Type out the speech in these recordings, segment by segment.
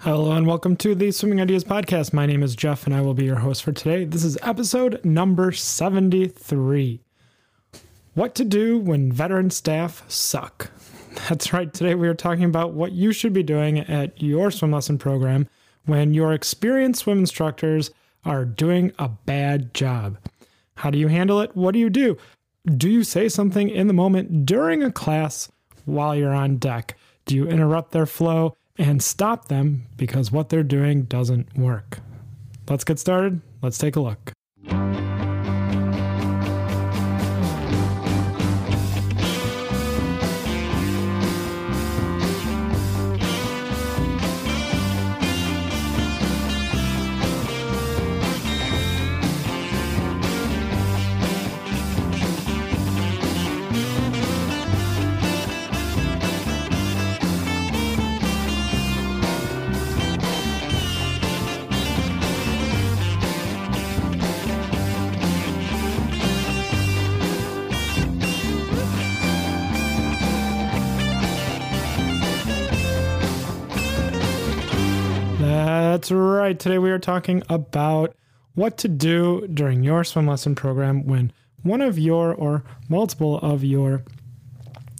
Hello and welcome to the Swimming Ideas Podcast. My name is Jeff and I will be your host for today. This is episode number 73 What to Do When Veteran Staff Suck. That's right, today we are talking about what you should be doing at your swim lesson program when your experienced swim instructors are doing a bad job. How do you handle it? What do you do? Do you say something in the moment during a class while you're on deck? Do you interrupt their flow? And stop them because what they're doing doesn't work. Let's get started. Let's take a look. That's right. Today we are talking about what to do during your swim lesson program when one of your or multiple of your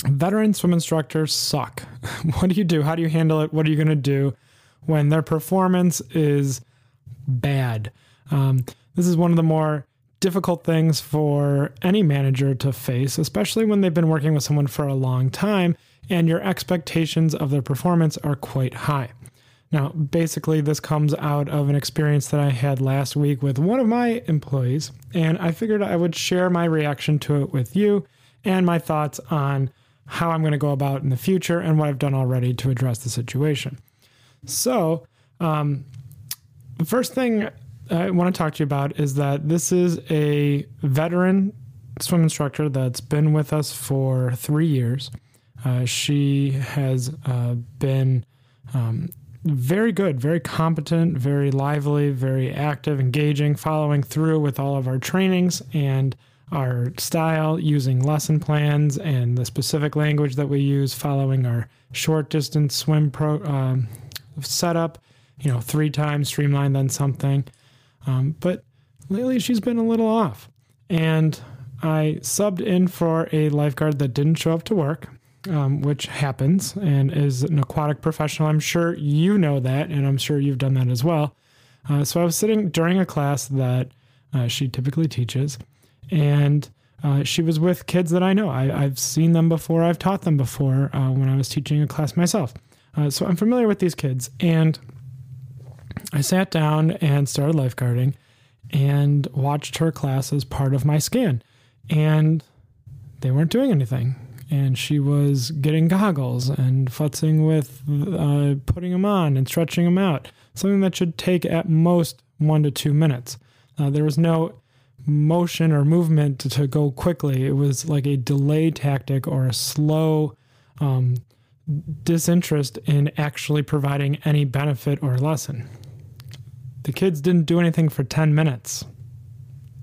veteran swim instructors suck. what do you do? How do you handle it? What are you going to do when their performance is bad? Um, this is one of the more difficult things for any manager to face, especially when they've been working with someone for a long time and your expectations of their performance are quite high. Now, basically, this comes out of an experience that I had last week with one of my employees, and I figured I would share my reaction to it with you and my thoughts on how I'm going to go about in the future and what I've done already to address the situation. So, um, the first thing I want to talk to you about is that this is a veteran swim instructor that's been with us for three years. Uh, she has uh, been um, very good, very competent, very lively, very active, engaging, following through with all of our trainings and our style, using lesson plans and the specific language that we use, following our short distance swim pro um, setup, you know, three times streamlined, then something. Um, but lately she's been a little off. And I subbed in for a lifeguard that didn't show up to work um, which happens and is an aquatic professional. I'm sure you know that, and I'm sure you've done that as well. Uh, so I was sitting during a class that uh, she typically teaches, and uh, she was with kids that I know. I, have seen them before, I've taught them before uh, when I was teaching a class myself. Uh, so I'm familiar with these kids. And I sat down and started lifeguarding and watched her class as part of my scan. And they weren't doing anything and she was getting goggles and futzing with uh, putting them on and stretching them out. Something that should take at most one to two minutes. Uh, there was no motion or movement to, to, go quickly. It was like a delay tactic or a slow um, disinterest in actually providing any benefit or lesson. The kids didn't do anything for 10 minutes.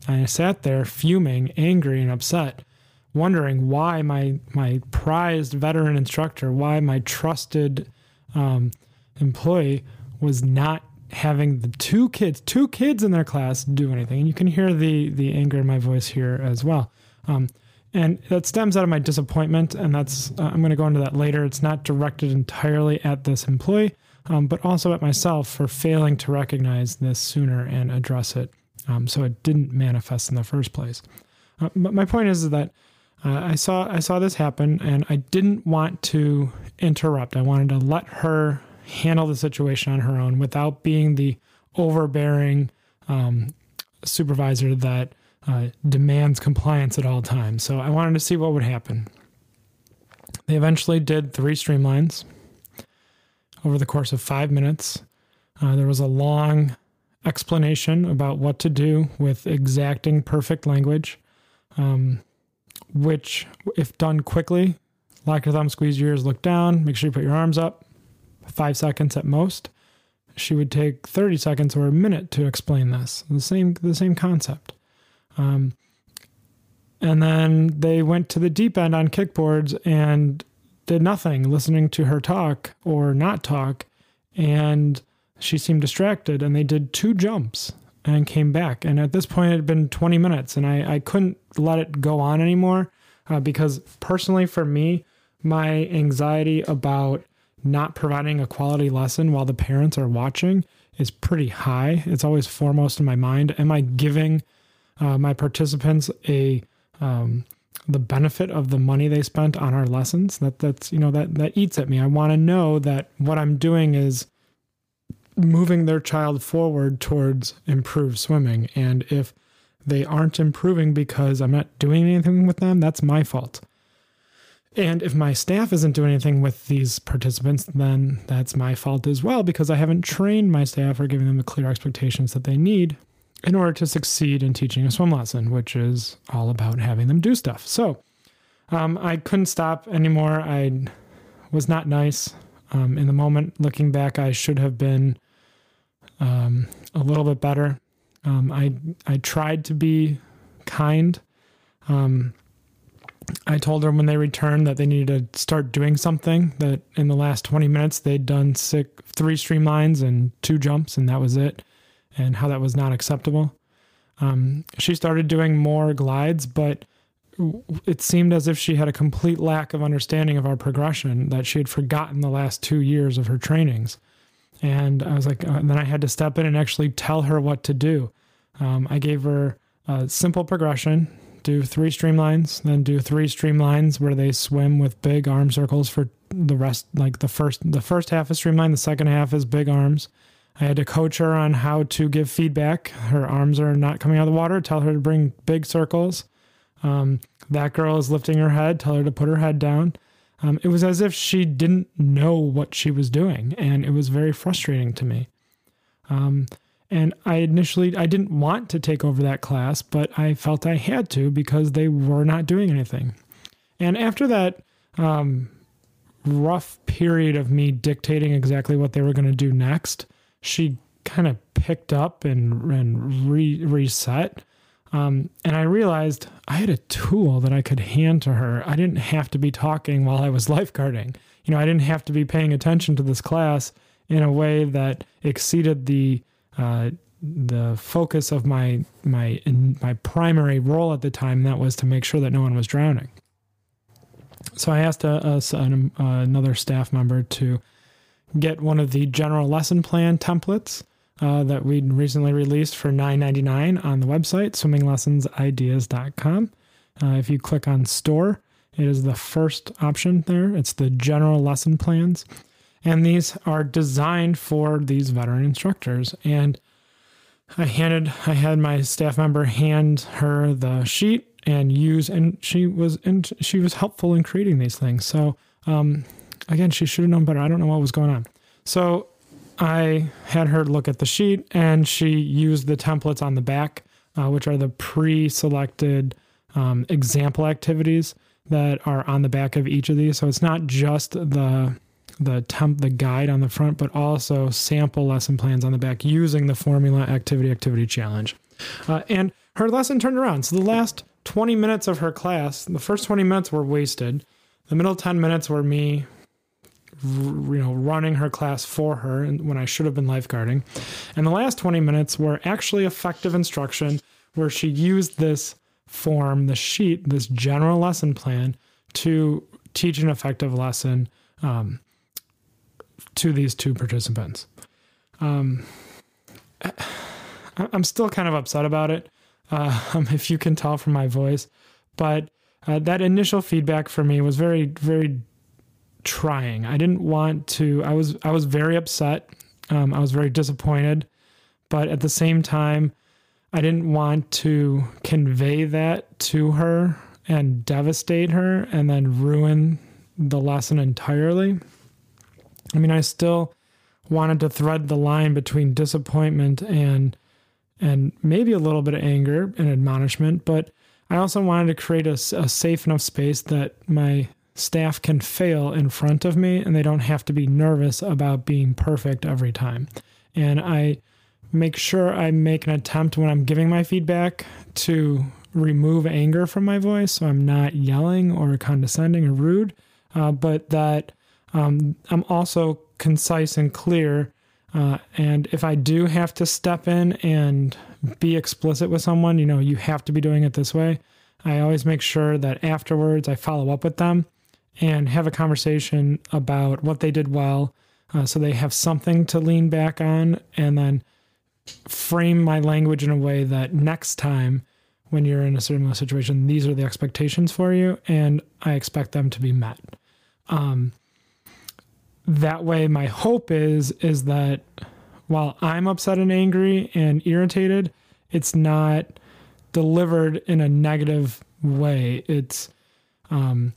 I sat there fuming, angry, and upset wondering why my my prized veteran instructor, why my trusted um, employee was not having the two kids, two kids in their class do anything. And you can hear the the anger in my voice here as well. Um, and that stems out of my disappointment, and that's uh, I'm going to go into that later. It's not directed entirely at this employee, um, but also at myself for failing to recognize this sooner and address it, um, so it didn't manifest in the first place. Uh, but my point is that uh, I saw I saw this happen, and I didn't want to interrupt. I wanted to let her handle the situation on her own without being the overbearing um, supervisor that uh, demands compliance at all times. So I wanted to see what would happen. They eventually did three streamlines over the course of five minutes. Uh, there was a long explanation about what to do with exacting perfect language. Um, which, if done quickly, lock your thumb, squeeze your ears, look down, make sure you put your arms up, five seconds at most. She would take 30 seconds or a minute to explain this. The same, the same concept. Um, and then they went to the deep end on kickboards and did nothing, listening to her talk or not talk. and she seemed distracted. And they did two jumps and came back. And at this point, it had been 20 minutes, and I, I couldn't let it go on anymore uh, because personally, for me, my anxiety about not providing a quality lesson while the parents are watching is pretty high. It's always foremost in my mind. Am I giving uh, my participants a um, the benefit of the money they spent on our lessons? That that's you know that that eats at me. I want to know that what I'm doing is moving their child forward towards improved swimming, and if they aren't improving because I'm not doing anything with them, that's my fault. And if my staff isn't doing anything with these participants, then that's my fault as well because I haven't trained my staff or given them the clear expectations that they need in order to succeed in teaching a swim lesson, which is all about having them do stuff. So um, I couldn't stop anymore. I was not nice. Um, in the moment, looking back, I should have been um, a little bit better. Um, I I tried to be kind. Um, I told her when they returned that they needed to start doing something. That in the last 20 minutes they'd done six, three streamlines and two jumps, and that was it, and how that was not acceptable. Um, she started doing more glides, but it seemed as if she had a complete lack of understanding of our progression, that she had forgotten the last two years of her trainings. And I was like, uh, then I had to step in and actually tell her what to do. Um, I gave her a simple progression do three streamlines, then do three streamlines where they swim with big arm circles for the rest like the first the first half is streamline, the second half is big arms. I had to coach her on how to give feedback. Her arms are not coming out of the water. Tell her to bring big circles. Um, that girl is lifting her head. Tell her to put her head down. Um, it was as if she didn't know what she was doing, and it was very frustrating to me. Um, and I initially I didn't want to take over that class, but I felt I had to because they were not doing anything. And after that um, rough period of me dictating exactly what they were going to do next, she kind of picked up and, and re- reset. Um, and I realized I had a tool that I could hand to her. I didn't have to be talking while I was lifeguarding. You know, I didn't have to be paying attention to this class in a way that exceeded the uh, the focus of my my my primary role at the time that was to make sure that no one was drowning. So I asked a, a, an, uh, another staff member to get one of the general lesson plan templates uh, that we recently released for $9.99 on the website swimminglessonsideas.com. Uh, if you click on store, it is the first option there. It's the general lesson plans. And these are designed for these veteran instructors. And I handed, I had my staff member hand her the sheet and use, and she was, and she was helpful in creating these things. So, um, again, she should have known better. I don't know what was going on. So I had her look at the sheet and she used the templates on the back, uh, which are the pre selected um, example activities that are on the back of each of these. So it's not just the the temp the guide on the front, but also sample lesson plans on the back using the formula activity activity challenge. Uh, and her lesson turned around. So the last 20 minutes of her class, the first 20 minutes were wasted. The middle 10 minutes were me you know running her class for her when I should have been lifeguarding. And the last 20 minutes were actually effective instruction where she used this form, the sheet, this general lesson plan to teach an effective lesson um, to these two participants. Um, I'm still kind of upset about it, uh, if you can tell from my voice. But uh, that initial feedback for me was very, very trying. I didn't want to. I was, I was very upset. Um, I was very disappointed, but at the same time, I didn't want to convey that to her and devastate her, and then ruin the lesson entirely. I mean, I still wanted to thread the line between disappointment and and maybe a little bit of anger and admonishment, but I also wanted to create a, a safe enough space that my staff can fail in front of me and they don't have to be nervous about being perfect every time. And I make sure I make an attempt when I'm giving my feedback to remove anger from my voice so I'm not yelling or condescending or rude, uh, but that um, I'm also concise and clear Uh, and if I do have to step in and be explicit with someone, you know, you have to be doing it this way. I always make sure that afterwards I follow up with them and have a conversation about what they did well uh, so they have something to lean back on and then frame my language in a way that next time when you're in a similar situation, these are the expectations for you, and I expect them to be met. Um, that way, my hope is is that while I'm upset and angry and irritated, it's not delivered in a negative way. It's um,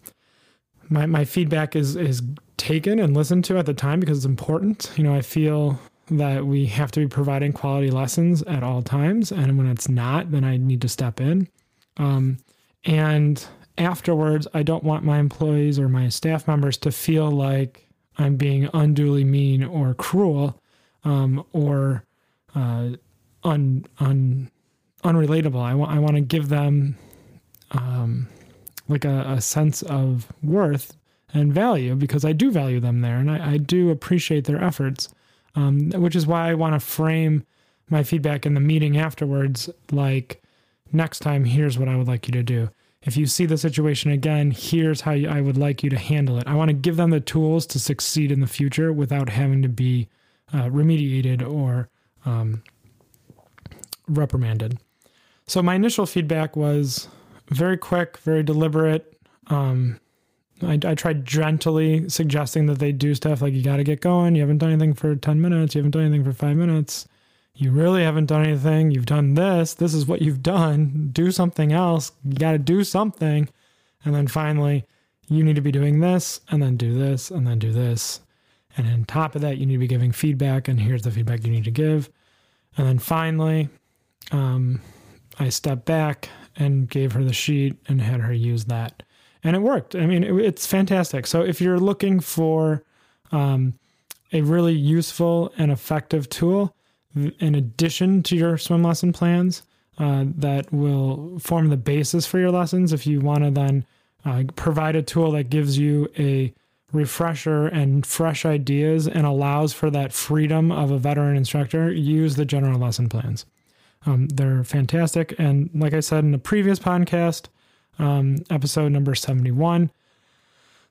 my my feedback is is taken and listened to at the time because it's important. You know, I feel that we have to be providing quality lessons at all times. And when it's not, then I need to step in. Um, and afterwards, I don't want my employees or my staff members to feel like I'm being unduly mean or cruel um, or uh, un, un, unrelatable. I, want I want to give them um, like a, a, sense of worth and value because I do value them there and I, I do appreciate their efforts um, which is why I want to frame my feedback in the meeting afterwards like, next time, here's what I would like you to do. If you see the situation again, here's how I would like you to handle it. I want to give them the tools to succeed in the future without having to be uh, remediated or um, reprimanded. So, my initial feedback was very quick, very deliberate. Um, I, I tried gently suggesting that they do stuff like you got to get going. You haven't done anything for 10 minutes. You haven't done anything for five minutes. You really haven't done anything. You've done this. This is what you've done. Do something else. You got to do something. And then finally, you need to be doing this and then do this and then do this. And on top of that, you need to be giving feedback. And here's the feedback you need to give. And then finally, um, I step back and gave her the sheet and had her use that and it worked. I mean, it, it's fantastic. So if you're looking for um, a really useful and effective tool, in addition to your swim lesson plans, uh, that will form the basis for your lessons. If you want to then uh, provide a tool that gives you a refresher and fresh ideas and allows for that freedom of a veteran instructor, use the general lesson plans. Um, they're fantastic. And like I said in the previous podcast, um, episode number 71.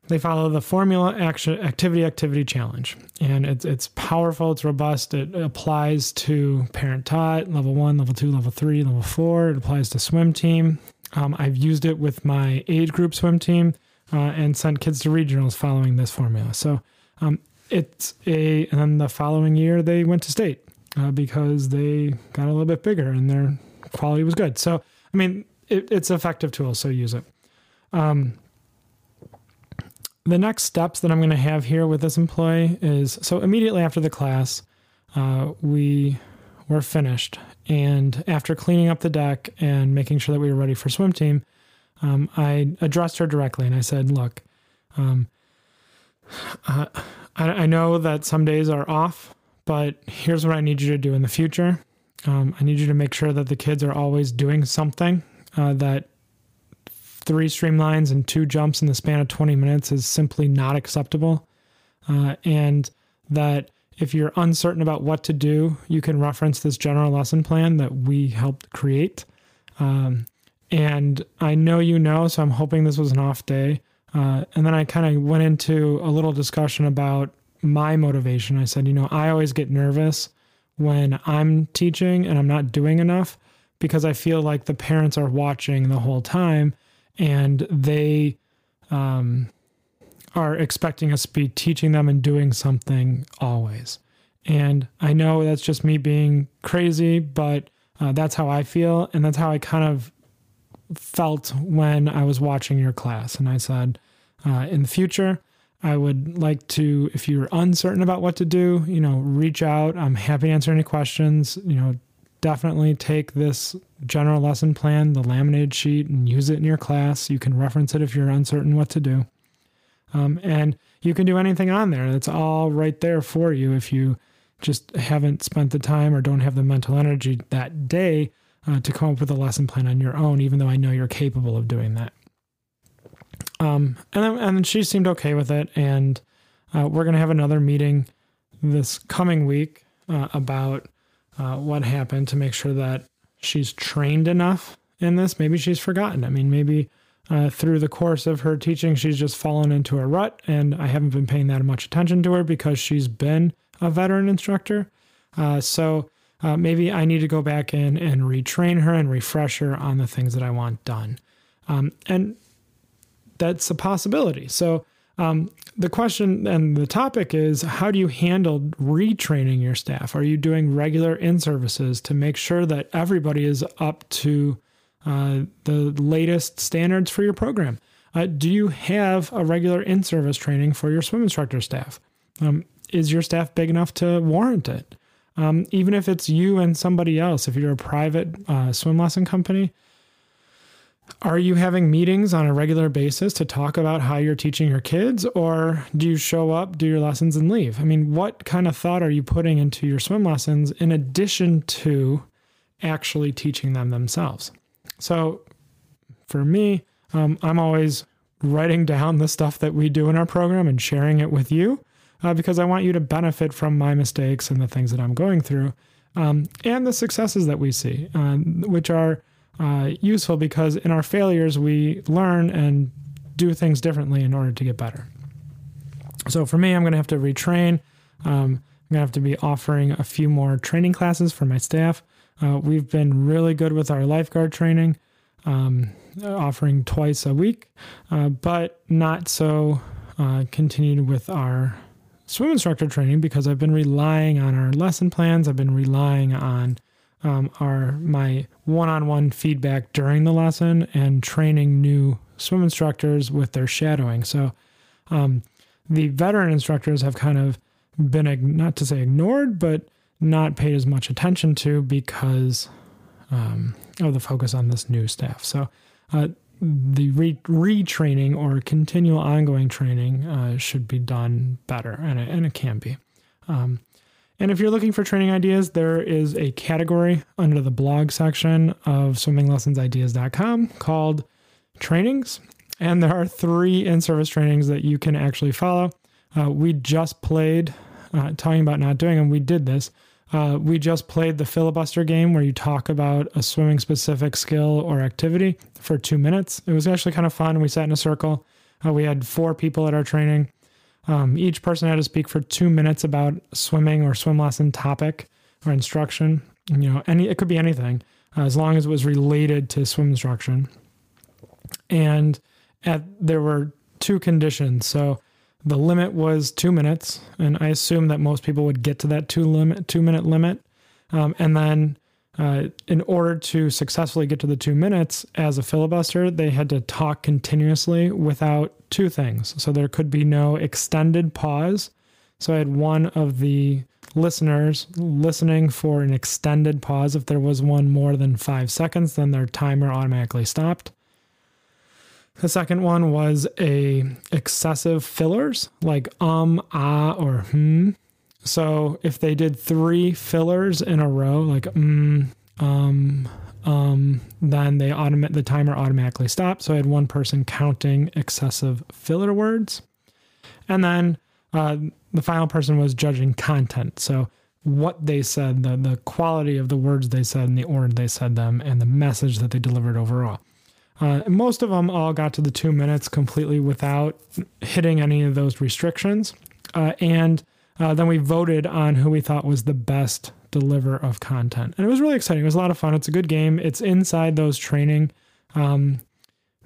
They follow the formula action activity activity challenge, and it's it's powerful. It's robust. It applies to parent taught level one, level two, level three, level four. It applies to swim team. Um, I've used it with my age group swim team uh, and sent kids to regionals following this formula. So um, it's a and then the following year they went to state uh, because they got a little bit bigger and their quality was good. So I mean it, it's effective tool, so use it. Um, the next steps that I'm going to have here with this employee is so immediately after the class, uh, we were finished. And after cleaning up the deck and making sure that we were ready for swim team, um, I addressed her directly and I said, Look, um, uh, I, I, know that some days are off, but here's what I need you to do in the future. Um, I need you to make sure that the kids are always doing something uh, that three streamlines and two jumps in the span of 20 minutes is simply not acceptable. Uh, and that if you're uncertain about what to do, you can reference this general lesson plan that we helped create. Um, and I know you know, so I'm hoping this was an off day. Uh, and then I kind of went into a little discussion about my motivation. I said, you know, I always get nervous when I'm teaching and I'm not doing enough because I feel like the parents are watching the whole time and they um, are expecting us to be teaching them and doing something always. And I know that's just me being crazy, but uh, that's how I feel. And that's how I kind of felt when I was watching your class. And I said, uh, in the future, I would like to, if you're uncertain about what to do, you know, reach out. I'm happy to answer any questions. You know, definitely take this general lesson plan, the laminated sheet, and use it in your class. You can reference it if you're uncertain what to do. Um, and you can do anything on there. It's all right there for you if you just haven't spent the time or don't have the mental energy that day uh, to come up with a lesson plan on your own, even though I know you're capable of doing that. Um, and then, and she seemed okay with it, and uh, we're going to have another meeting this coming week uh, about uh, what happened to make sure that she's trained enough in this. Maybe she's forgotten. I mean, maybe uh, through the course of her teaching, she's just fallen into a rut, and I haven't been paying that much attention to her because she's been a veteran instructor. Uh, so uh, maybe I need to go back in and retrain her and refresh her on the things that I want done. Um, and that's a possibility. So um, the question and the topic is how do you handle retraining your staff? Are you doing regular in services to make sure that everybody is up to uh, the latest standards for your program? Uh, do you have a regular in service training for your swim instructor staff? Um, is your staff big enough to warrant it? Um, even if it's you and somebody else, if you're a private uh, swim lesson company, are you having meetings on a regular basis to talk about how you're teaching your kids, or do you show up, do your lessons, and leave? I mean, what kind of thought are you putting into your swim lessons in addition to actually teaching them themselves? So, for me, um, I'm always writing down the stuff that we do in our program and sharing it with you uh, because I want you to benefit from my mistakes and the things that I'm going through um, and the successes that we see, uh, which are uh, useful because in our failures, we learn and do things differently in order to get better. So for me, I'm going to have to retrain. Um, I'm going to have to be offering a few more training classes for my staff. Uh, we've been really good with our lifeguard training, um, offering twice a week, uh, but not so uh, continued with our swim instructor training because I've been relying on our lesson plans. I've been relying on um, our my one-on-one feedback during the lesson and training new swim instructors with their shadowing. So um, the veteran instructors have kind of been not to say ignored, but not paid as much attention to because um, of the focus on this new staff. So uh, the re- retraining or continual ongoing training uh, should be done better, and it, and it can be. Um, and if you're looking for training ideas, there is a category under the blog section of swimminglessonsideas.com called trainings. And there are three in service trainings that you can actually follow. Uh, we just played, uh, talking about not doing them, we did this. Uh, we just played the filibuster game where you talk about a swimming specific skill or activity for two minutes. It was actually kind of fun. We sat in a circle. Uh, we had four people at our training. Um, each person had to speak for two minutes about swimming or swim lesson topic or instruction. You know, any it could be anything uh, as long as it was related to swim instruction. And at there were two conditions. So the limit was two minutes, and I assume that most people would get to that two limit two minute limit. Um, and then uh, in order to successfully get to the two minutes as a filibuster, they had to talk continuously without two things. So there could be no extended pause. So I had one of the listeners listening for an extended pause. If there was one more than five seconds, then their timer automatically stopped. The second one was a excessive fillers like um, ah, or hmm. So if they did three fillers in a row, like mm, um, um, then they the timer automatically stopped. So I had one person counting excessive filler words, and then uh, the final person was judging content. So what they said, the the quality of the words they said, and the order they said them, and the message that they delivered overall. Uh, most of them all got to the two minutes completely without hitting any of those restrictions, uh, and uh, then we voted on who we thought was the best deliver of content. And it was really exciting. It was a lot of fun. It's a good game. It's inside those training um,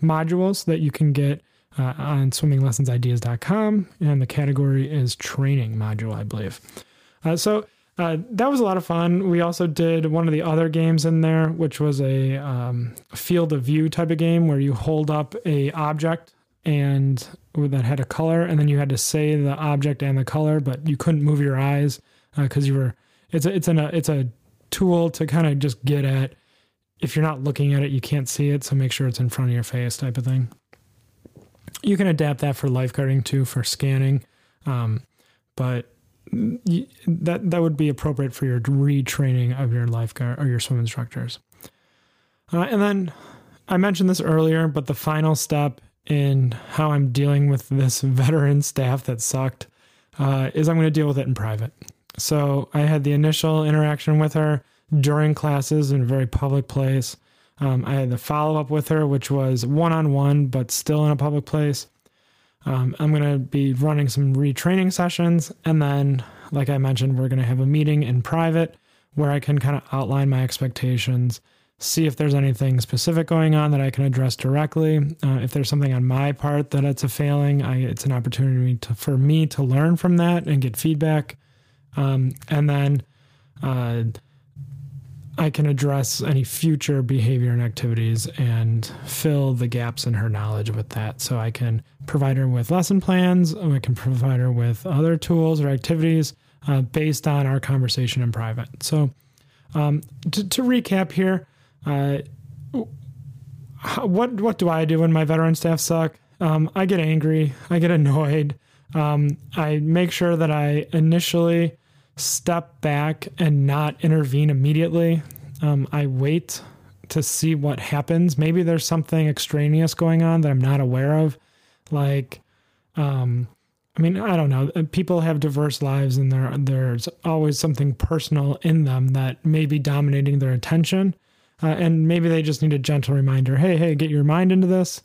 modules that you can get uh, on swimminglessonsideas.com. And the category is training module, I believe. Uh, so uh, that was a lot of fun. We also did one of the other games in there, which was a um, field of view type of game where you hold up a object and that had a color, and then you had to say the object and the color, but you couldn't move your eyes because uh, you were. It's a it's an, a it's a tool to kind of just get at. If you're not looking at it, you can't see it, so make sure it's in front of your face, type of thing. You can adapt that for lifeguarding too, for scanning, um, but that that would be appropriate for your retraining of your lifeguard or your swim instructors. Uh, and then I mentioned this earlier, but the final step in how I'm dealing with this veteran staff that sucked uh, is I'm going to deal with it in private. So I had the initial interaction with her during classes in a very public place. Um, I had the follow up with her, which was one on one, but still in a public place. Um, I'm going to be running some retraining sessions. And then, like I mentioned, we're going to have a meeting in private where I can kind of outline my expectations, see if there's anything specific going on that I can address directly. Uh, if there's something on my part that it's a failing, I, it's an opportunity to, for me to learn from that and get feedback. Um, and then, uh, I can address any future behavior and activities and fill the gaps in her knowledge with that. So I can provide her with lesson plans, I can provide her with other tools or activities uh, based on our conversation in private. So um, to, to, recap here, uh, what what do I do when my veteran staff suck? Um, I get angry, I get annoyed. Um, I make sure that I initially step back and not intervene immediately. Um, I wait to see what happens. Maybe there's something extraneous going on that I'm not aware of. Like, um, I mean, I don't know. Uh, people have diverse lives, and there there's always something personal in them that may be dominating their attention. Uh, and maybe they just need a gentle reminder. Hey, hey, get your mind into this,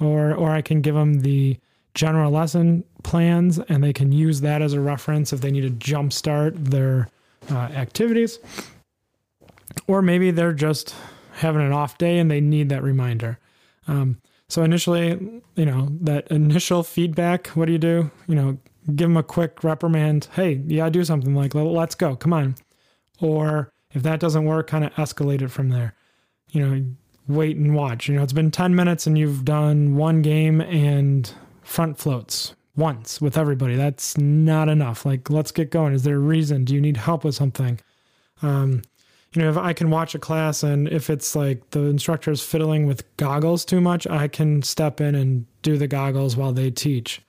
or or I can give them the general lesson plans and they can use that as a reference if they need to jumpstart their uh, activities. Or maybe they're just having an off day and they need that reminder. Um, so initially, you know, that initial feedback, what do you do? You know, give them a quick reprimand. Hey, yeah, do something like, let's go, come on. Or if that doesn't work, kind of escalate it from there. You know, wait and watch. You know, it's been 10 minutes and you've done one game and front floats once with everybody. That's not enough. Like, let's get going. Is there a reason? Do you need help with something? Um, you know, if I can watch a class and if it's like the instructor is fiddling with goggles too much, I can step in and do the goggles while they teach.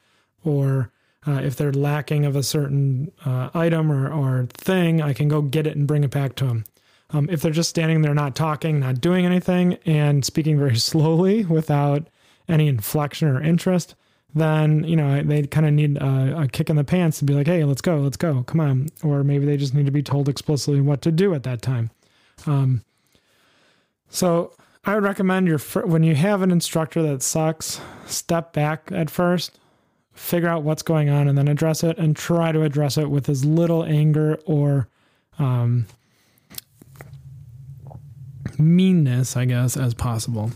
Or uh, if they're lacking of a certain uh, item or, or thing, I can go get it and bring it back to them. Um, if they're just standing there, not talking, not doing anything, and speaking very slowly without any inflection or interest, then you know they kind of need a, a, kick in the pants to be like, "Hey, let's go, let's go, come on," or maybe they just need to be told explicitly what to do at that time. Um, so I would recommend your when you have an instructor that sucks, step back at first, figure out what's going on, and then address it, and try to address it with as little anger or um, meanness, I guess, as possible.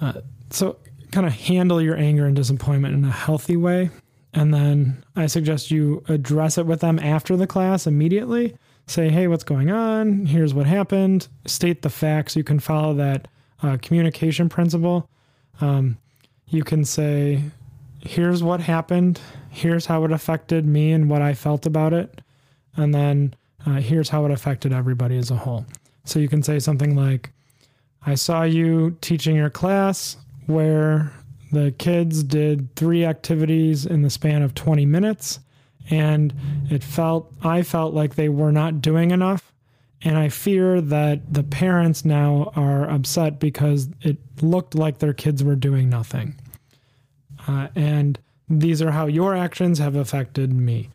Uh, so kind of handle your anger and disappointment in a healthy way. And then I suggest you address it with them after the class immediately. Say, hey, what's going on? Here's what happened. State the facts. You can follow that uh, communication principle. Um, you can say, here's what happened. Here's how it affected me and what I felt about it. And then uh, here's how it affected everybody as a whole. So you can say something like, I saw you teaching your class where the kids did three activities in the span of 20 minutes and it felt I felt like they were not doing enough and I fear that the parents now are upset because it looked like their kids were doing nothing. Uh, and these are how your actions have affected me.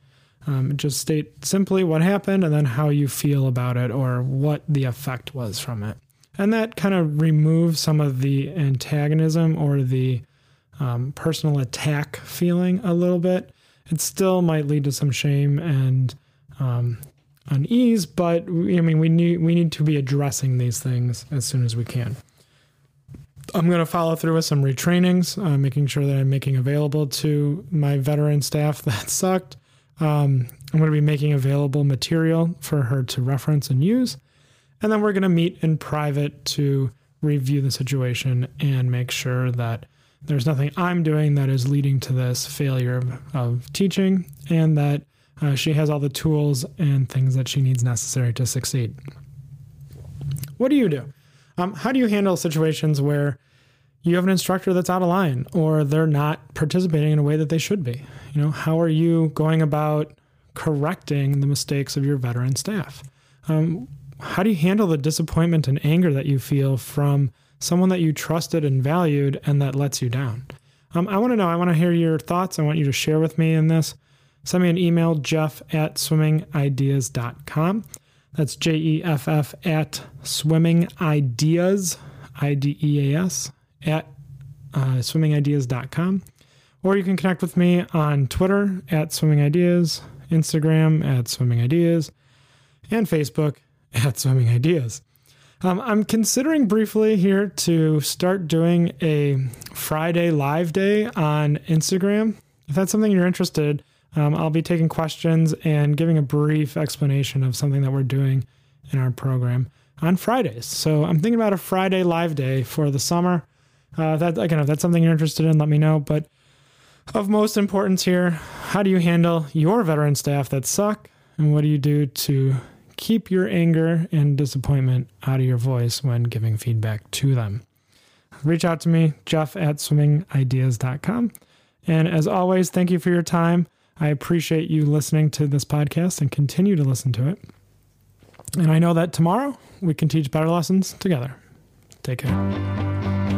Um, just state simply what happened and then how you feel about it or what the effect was from it and that kind of removes some of the antagonism or the um, personal attack feeling a little bit. It still might lead to some shame and um, unease, but I mean, we need we need to be addressing these things as soon as we can. I'm going to follow through with some retrainings, uh, making sure that I'm making available to my veteran staff that sucked. Um, I'm going to be making available material for her to reference and use. And then we're going to meet in private to review the situation and make sure that there's nothing I'm doing that is leading to this failure of, of teaching and that uh, she has all the tools and things that she needs necessary to succeed. What do you do? Um, how do you handle situations where you have an instructor that's out of line or they're not participating in a way that they should be? You know, how are you going about correcting the mistakes of your veteran staff? Um, how do you handle the disappointment and anger that you feel from someone that you trusted and valued and that lets you down? Um, I want to know. I want to hear your thoughts. I want you to share with me in this. send me an email, jeff at swimmingideas.com. That's J E F F at swimmingideas, I D E A S, at uh, swimmingideas.com. Or you can connect with me on Twitter at swimmingideas, Instagram at swimmingideas, and Facebook at swimmingideas. Um, I'm considering briefly here to start doing a Friday live day on Instagram. If that's something you're interested, um, I'll be taking questions and giving a brief explanation of something that we're doing in our program on Fridays. So I'm thinking about a Friday live day for the summer. Uh, that again, if that's something you're interested in, let me know. But of most importance here, how do you handle your veteran staff that suck, and what do you do to keep your anger and disappointment out of your voice when giving feedback to them. Reach out to me, Jeff at swimmingideas.com. And as always, thank you for your time. I appreciate you listening to this podcast and continue to listen to it. And I know that tomorrow we can teach better lessons together. Take care.